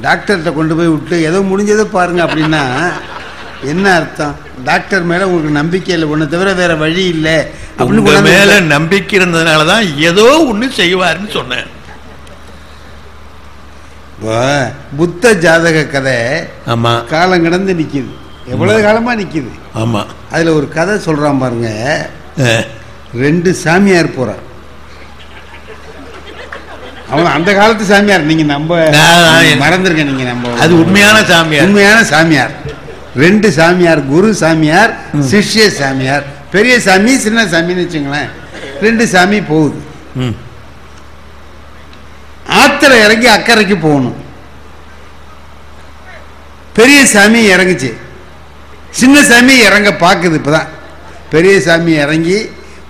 டாக்டர்கிட்ட கொண்டு போய் விட்டு ஏதோ முடிஞ்சதை பாருங்க அப்படின்னா என்ன அர்த்தம்? டாக்டர் மேல உங்களுக்கு நம்பிக்கை இல்லை ஒன்றை தவிர வேற வழி இல்லை அப்படின்னு மேல நம்பிக்கை இருந்ததுனால தான் ஏதோ ஒண்ணு செய்வாருன்னு சொன்னேன். இப்போ புத்த ஜாதக கதை ஆமா. காலம் கடந்து நிக்குது. எவ்வளவு காலமா நிக்குது? ஆமா. அதுல ஒரு கதை சொல்றான் பாருங்க. ரெண்டு சாமியார் போறான் அவன் அந்த காலத்து சாமியார். நீங்க நம்ப மறந்துருக்க நீங்க நம்ப அது உண்மையான சாமியார். உண்மையான சாமியார். ரெண்டு சாமியார் குரு சாமியார் சிஷ்ய சாமியார். பெரிய சாமி சின்ன சாமின்னு வச்சுங்களேன். ரெண்டு சாமி போகுது. ஆத்துல இறங்கி அக்கறைக்கு போகணும். பெரிய சாமி இறங்குச்சு. சின்ன சாமி இறங்க பார்க்குது இப்பதான். பெரிய சாமி இறங்கி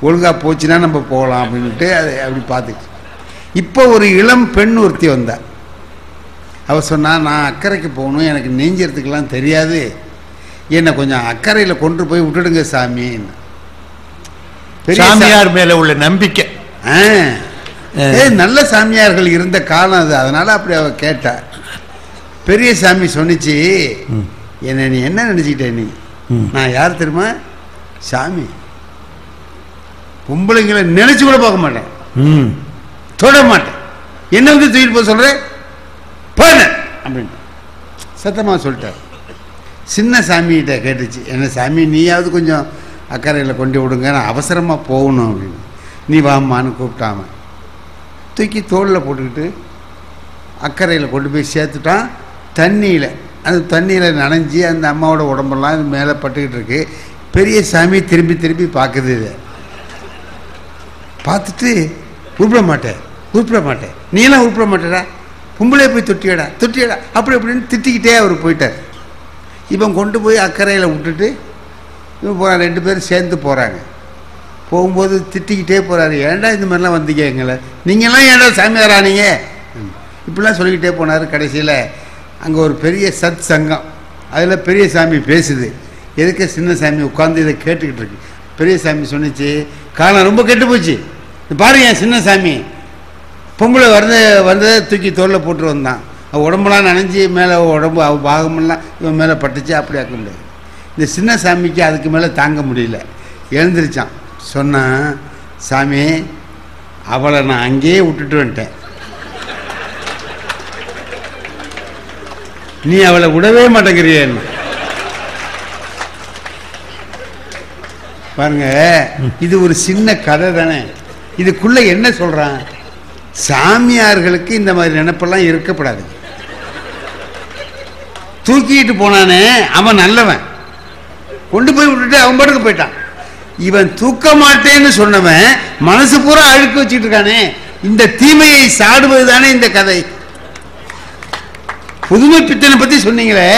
ஒழுங்கா போச்சுன்னா நம்ம போகலாம் அப்படின்ட்டு அது அப்படி பார்த்துச்சு. இப்போ ஒரு இளம் பெண் ஒருத்தி வந்தா. அவ சொன்னா நான் அக்கறைக்கு போகணும் எனக்கு நெஞ்சறதுக்கெல்லாம் தெரியாது. என்னை கொஞ்சம் அக்கறையில் கொண்டு போய் விட்டுடுங்க சாமி. சாமியார் மேல உள்ள நம்பிக்கை. ஏய், நல்ல சாமியார்கள் இருந்த காலம் அது. அதனால அப்படி அவ கேட்டா. பெரிய சாமி சொன்னிச்சு என்ன நீ என்ன நினைச்சுக்கிட்ட நீ. நான் யார் தெரியுமா? சாமி. பொம்பளைங்களை நினைச்சு கூட பார்க்க மாட்டேன். தொட மாட்டேன். என்ன வந்து தூக்கிட்டு போக சொல்கிறேன் போன அப்படின்னு சத்தமாக சொல்லிட்டார். சின்ன சாமிகிட்ட கேட்டுச்சு என்ன சாமி நீயாவது கொஞ்சம் அக்கறையில் கொண்டு விடுங்க நான் அவசரமாக போகணும் அப்படின்னு. நீ வாம்மான்னு கூப்பிட்டாம தூக்கி தோளில் போட்டுக்கிட்டு அக்கறையில் கொண்டு போய் சேர்த்துட்டான். தண்ணியில் அந்த தண்ணியில் நனைஞ்சி அந்த அம்மாவோட உடம்பெல்லாம் இது மேலே பட்டுக்கிட்டு இருக்கு. பெரிய சாமி திரும்பி திரும்பி பார்க்குது இதை. பார்த்துட்டு கூப்பிட மாட்டேன் உருப்பிட மாட்டேன். நீலாம் உருப்பிட மாட்டேடா. பொம்பளை போய் தொட்டியடா தொட்டியடா. அப்படி அப்படின்னு திட்டிக்கிட்டே அவர் போயிட்டார். இவன் கொண்டு போய் அக்கறையில் விட்டுட்டு இவன் போகிறான் ரெண்டு பேரும் சேர்ந்து போகிறாங்க போகும்போது திட்டிக்கிட்டே போகிறாரு ஏன்டா இந்த மாதிரிலாம் வந்தீங்க எங்களை? நீங்களாம் ஏன்டா சாமியாரானீங்க இப்படிலாம் சொல்லிக்கிட்டே போனார் கடைசியில். அங்கே ஒரு பெரிய சத் சங்கம் அதில் பெரிய சாமி பேசுது. எதுக்கு சின்ன சாமி உட்காந்து இதை கேட்டுக்கிட்டு இருக்கு? பெரிய சாமி சொன்னிச்சு காலம் ரொம்ப கெட்டு போச்சு. பாருங்க சின்ன சாமி. பொம்பளை வந்து வந்ததை தூக்கி தோளில் போட்டு வந்தான். அவள் உடம்புலாம் நனைஞ்சி மேலே உடம்பு அவ பாகமெல்லாம் இவன் மேலே பட்டுச்சு அப்படி ஆக்க முடியாது. இந்த சின்ன சாமிக்கு அதுக்கு மேலே தாங்க முடியல. எழுந்திரிச்சான். சொன்னான் சாமி அவளை நான் அங்கேயே விட்டுட்டு வந்துட்டேன். நீ அவளை விடவே மாட்டேங்கிறியன்னு. பாருங்க இது ஒரு சின்ன கதை தானே. இதுக்குள்ள என்ன சொல்றான்? சாமியார்களுக்கு இந்த மாதிரி நினைப்பெல்லாம் இருக்கப்படாது. தூக்கிட்டு போனானே அவன் நல்லவன். கொண்டு போய் விட்டுட்டு அவன் பாட்டுக்கு போயிட்டான். இவன் தூக்க மாட்டேன்னு சொன்னவன் மனசு பூரா அழுக்கு வச்சுட்டு இருக்கானே. இந்த தீமையை சாடுவது தானே இந்த கதை. புதுமை பித்தனை பத்தி சொன்னீங்களே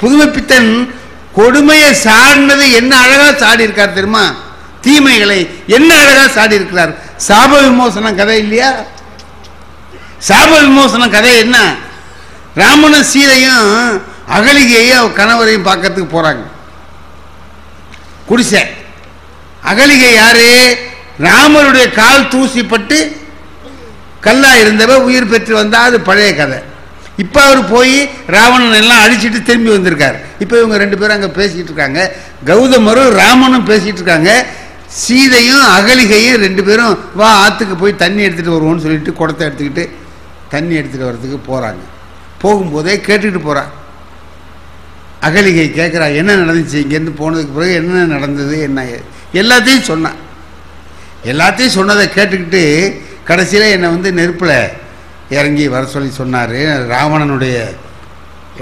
புதுமை பித்தன் கொடுமையை சாடினது என்ன அழகா சாடி இருக்கார் தெரியுமா? தீமைகளை என்ன அழகா சாடி இருக்கிறார் சாப விமோசனம் கதை இல்லையா? சாப விமோசனம் கதை என்ன? ராமனும் சீதையும் அகலிகையும் அவ கணவரையும் பார்க்கறதுக்கு போறாங்க. குடிசை. அகலிகை யாரு? ராமருடைய கால் தூசிப்பட்டு கல்லா இருந்தவ உயிர் பெற்று வந்தா அது பழைய கதை. இப்ப அவர் போய் ராவணன் எல்லாம் அழிச்சிட்டு திரும்பி வந்திருக்காரு. இப்ப இவங்க ரெண்டு பேரும் அங்க பேசிட்டு இருக்காங்க. கௌதமரும் ராமனும் பேசிட்டு இருக்காங்க. சீதையும் அகலிகையும் ரெண்டு பேரும் வா ஆத்துக்கு போய் தண்ணி எடுத்துட்டு வருவோம்னு சொல்லிட்டு குடத்தை எடுத்துக்கிட்டு தண்ணி எடுத்துகிட்டு வர்றதுக்கு போகிறாங்க போகும்போதே கேட்டுக்கிட்டு போகிறாள் அகலிகை கேட்குறா என்ன நடந்துச்சு? இங்கேருந்து போனதுக்கு பிறகு என்ன நடந்தது? என்ன? எல்லாத்தையும் சொன்னான் எல்லாத்தையும் சொன்னதை கேட்டுக்கிட்டு கடைசியில் என்னை வந்து நெருப்பில் இறங்கி வர சொல்லி சொன்னார். ராவணனுடைய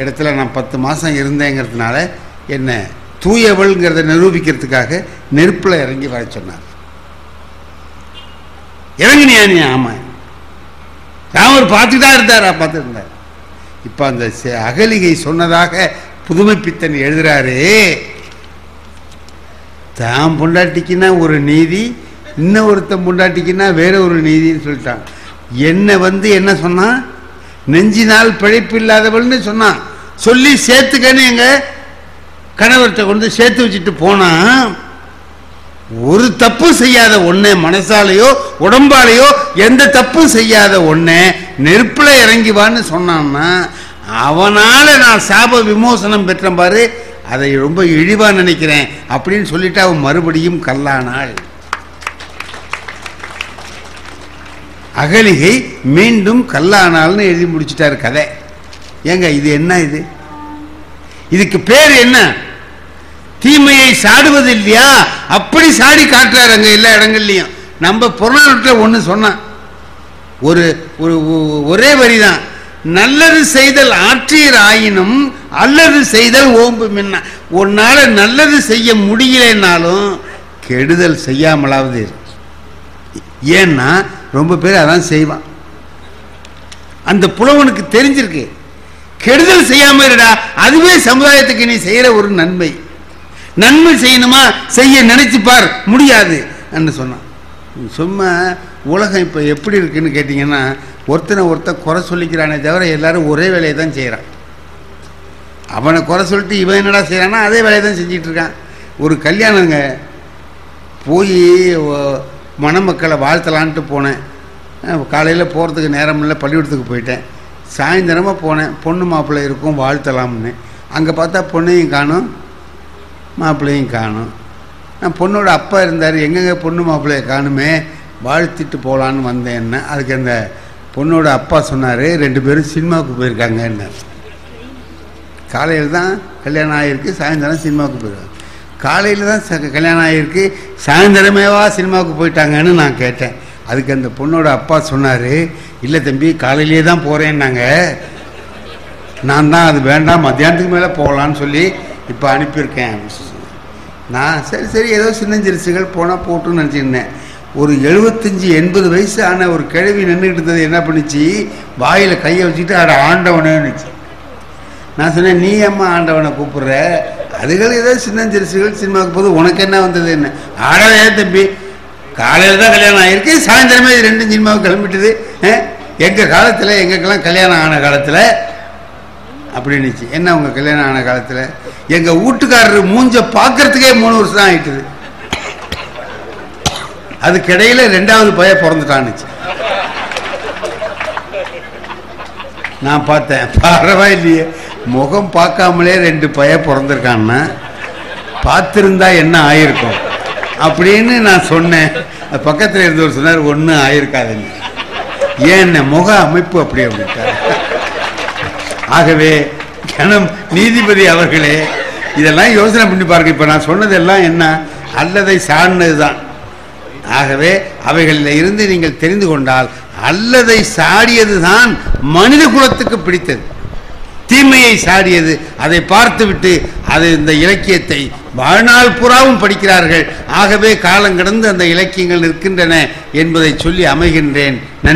இடத்துல நான் பத்து மாதம் இருந்தேங்கிறதுனால என்னை தூயவள்ங்கிறத நிரூபிக்கிறதுக்காக நெருப்பில் இறங்கி வர சொன்னார். இறங்கினியா நீ? ஆமாம் ராமர் பார்த்துட்டு தான் இருந்தாரா பார்த்துருந்தார் இப்போ அந்த அகலிகை சொன்னதாக புதுமை பித்தன் எழுதுறாரு. தான் பொண்டாட்டிக்குன்னா ஒரு நீதி இன்னும் ஒருத்தன் பொண்டாட்டிக்குன்னா வேற ஒரு நீதின்னு சொல்லிட்டான். என்ன வந்து என்ன சொன்னான்? நெஞ்சினால் பிழைப்பு இல்லாதவள்னு சொன்னான். சொல்லி சேர்த்துக்கன்னு எங்க கணவர்கிட்ட கொண்டு சேர்த்து வச்சுட்டு போனான். ஒரு தப்பு செய்யாத ஒன்று மனசாலேயோ உடம்பாலேயோ எந்த தப்பும் செய்யாத ஒன்று நெருப்புல இறங்கிவான்னு சொன்னான்னா அவனால நான் சாப விமோசனம் பெற்றேன் பாரு அதை ரொம்ப இழிவா நினைக்கிறேன் அப்படின்னு சொல்லிட்டு அவன் மறுபடியும் கல்லானாள். அகலிகை மீண்டும் கல்லானாள்னு எழுதி முடிச்சிட்டாரு கதை. ஏங்க இது என்ன இது? இதுக்கு பேர் என்ன? தீமையை சாடுவது இல்லையா அப்படி சாடி காட்டுறாரு அங்கே எல்லா இடங்கள்லையும். நம்ம புறநானூற்றில் ஒன்று சொன்னான். ஒரு ஒரு வரி ஒரே வரிதான். நல்லது செய்தல் ஆற்றீர் ஆயினும் அல்லது செய்தல் ஓம்பு மின்ன. உன்னால் நல்லது செய்ய முடியலைன்னாலும் கெடுதல் செய்யாமலாவது ஏன்னா ரொம்ப பேர் அதான் செய்வான். அந்த புலவனுக்கு தெரிஞ்சிருக்கு. கெடுதல் செய்யாமல் இருடா அதுவே சமுதாயத்துக்கு நீ செய்கிற ஒரு நன்மை. நன்மை செய்யணுமா? செய்ய நினைச்சுப்பார். முடியாது. என்று சொன்னான். சும்மா உலகம் இப்போ எப்படி இருக்குன்னு கேட்டிங்கன்னா ஒருத்தனை ஒருத்தன் குறை சொல்லிக்கிறானே தவிர எல்லாரும் ஒரே வேலையை தான் செய்கிறான் அவனை குறை சொல்லிட்டு இவன் என்னடா செய்கிறான்னா அதே வேலையை தான் செஞ்சிட்டு இருக்கான். ஒரு கல்யாணங்க போய் மணமக்களை வாழ்த்தலான்ட்டு போனேன். காலையில் போகிறதுக்கு நேரம் இல்லை பள்ளிக்கூடத்துக்கு போயிட்டேன். சாயந்தரமாக போனேன். பொண்ணு மாப்பிள்ளை இருக்கும் வாழ்த்தலாம்னு. அங்கே பார்த்தா பொண்ணையும் காணும் மாப்பிள்ளையும் காணும். நான் பொண்ணோட அப்பா இருந்தார் எங்கெங்கே பொண்ணு மாப்பிள்ளையை காணுமே வாழ்த்திட்டு போகலான்னு வந்தேன்னா. அதுக்கு அந்த பொண்ணோட அப்பா சொன்னார் ரெண்டு பேரும் சினிமாவுக்கு போயிருக்காங்கன்னு. காலையில் தான் கல்யாணம் ஆகிருக்கு சாயந்தரம் சினிமாவுக்கு போயிருக்காங்க. காலையில் தான் ச- கல்யாணம் ஆகிருக்கு சாயந்தரமேவா சினிமாவுக்கு போயிட்டாங்கன்னு நான் கேட்டேன். அதுக்கு அந்த பொண்ணோட அப்பா சொன்னார் இல்லை தம்பி காலையிலேயே தான் போகிறேன்னாங்க நான் தான் அது வேண்டாம் மத்தியானத்துக்கு மேலே போகலான்னு சொல்லி இப்போ அனுப்பியிருக்கேன். நான் சரி சரி ஏதோ சின்னஞ்சிரிசுகள் போனால் போட்டுன்னு நினச்சிருந்தேன் ஒரு எழுபத்தஞ்சி எண்பது வயசு ஆன ஒரு கிழவி நின்றுக்கிட்டு இருந்தது என்ன பண்ணிச்சு? வாயில் கையை வச்சுட்டு அட ஆண்டவனேன்னுச்சு நான் சொன்னேன் நீ அம்மா ஆண்டவனை கூப்பிட்ற? அதுகள் ஏதோ சின்னஞ்சிரிசுகள் சினிமாவுக்கு போது உனக்கு என்ன வந்தது என்ன? ஆடவே தம்பி காலையில் தான் கல்யாணம் ஆகிருக்கு சாயந்தரமே இது ரெண்டும் சினிமாவுக்கு கிளம்பிட்டுது எங்கள் காலத்தில் எங்களுக்கெல்லாம் கல்யாணம் ஆன காலத்தில் அப்படின்னுச்சு என்ன உங்க கல்யாணம் ஆன காலத்தில்? எங்க வீட்டுக்காரர் மூஞ்ச பார்க்கறதுக்கே மூணு வருஷம் ஆயிட்டுது. அதுக்கிடையில ரெண்டாவது பைய பிறந்துட்டான்னுச்சு நான் பார்த்தேன் பரவாயில்லையே. முகம் பார்க்காமலே ரெண்டு பைய பிறந்திருக்கான்னா பார்த்துருந்தா என்ன ஆயிருக்கும்? அப்படின்னு நான் சொன்னேன். பக்கத்தில் இருந்தவர் சொன்னார் ஒன்றும் ஆயிருக்காதுன்னு. ஏன் முக அமைப்பு அப்படி அப்படின்ட்டார். ஆகவே கணம் நீதிபதி அவர்களே இதெல்லாம் யோசனை பண்ணி பாருங்க. இப்போ நான் சொன்னதெல்லாம் என்ன? அல்லதை சார்ந்தது தான் ஆகவே அவைகளில் இருந்து நீங்கள் தெரிந்து கொண்டால் அல்லதை சாடியது தான் மனித குலத்துக்கு பிடித்தது. தீமையை சாடியது. அதை பார்த்துவிட்டு அது இந்த இலக்கியத்தை வாழ்நாள் புறாவும் படிக்கிறார்கள். ஆகவே காலம் கடந்து அந்த இலக்கியங்கள் நிற்கின்றன என்பதை சொல்லி அமைகின்றேன்.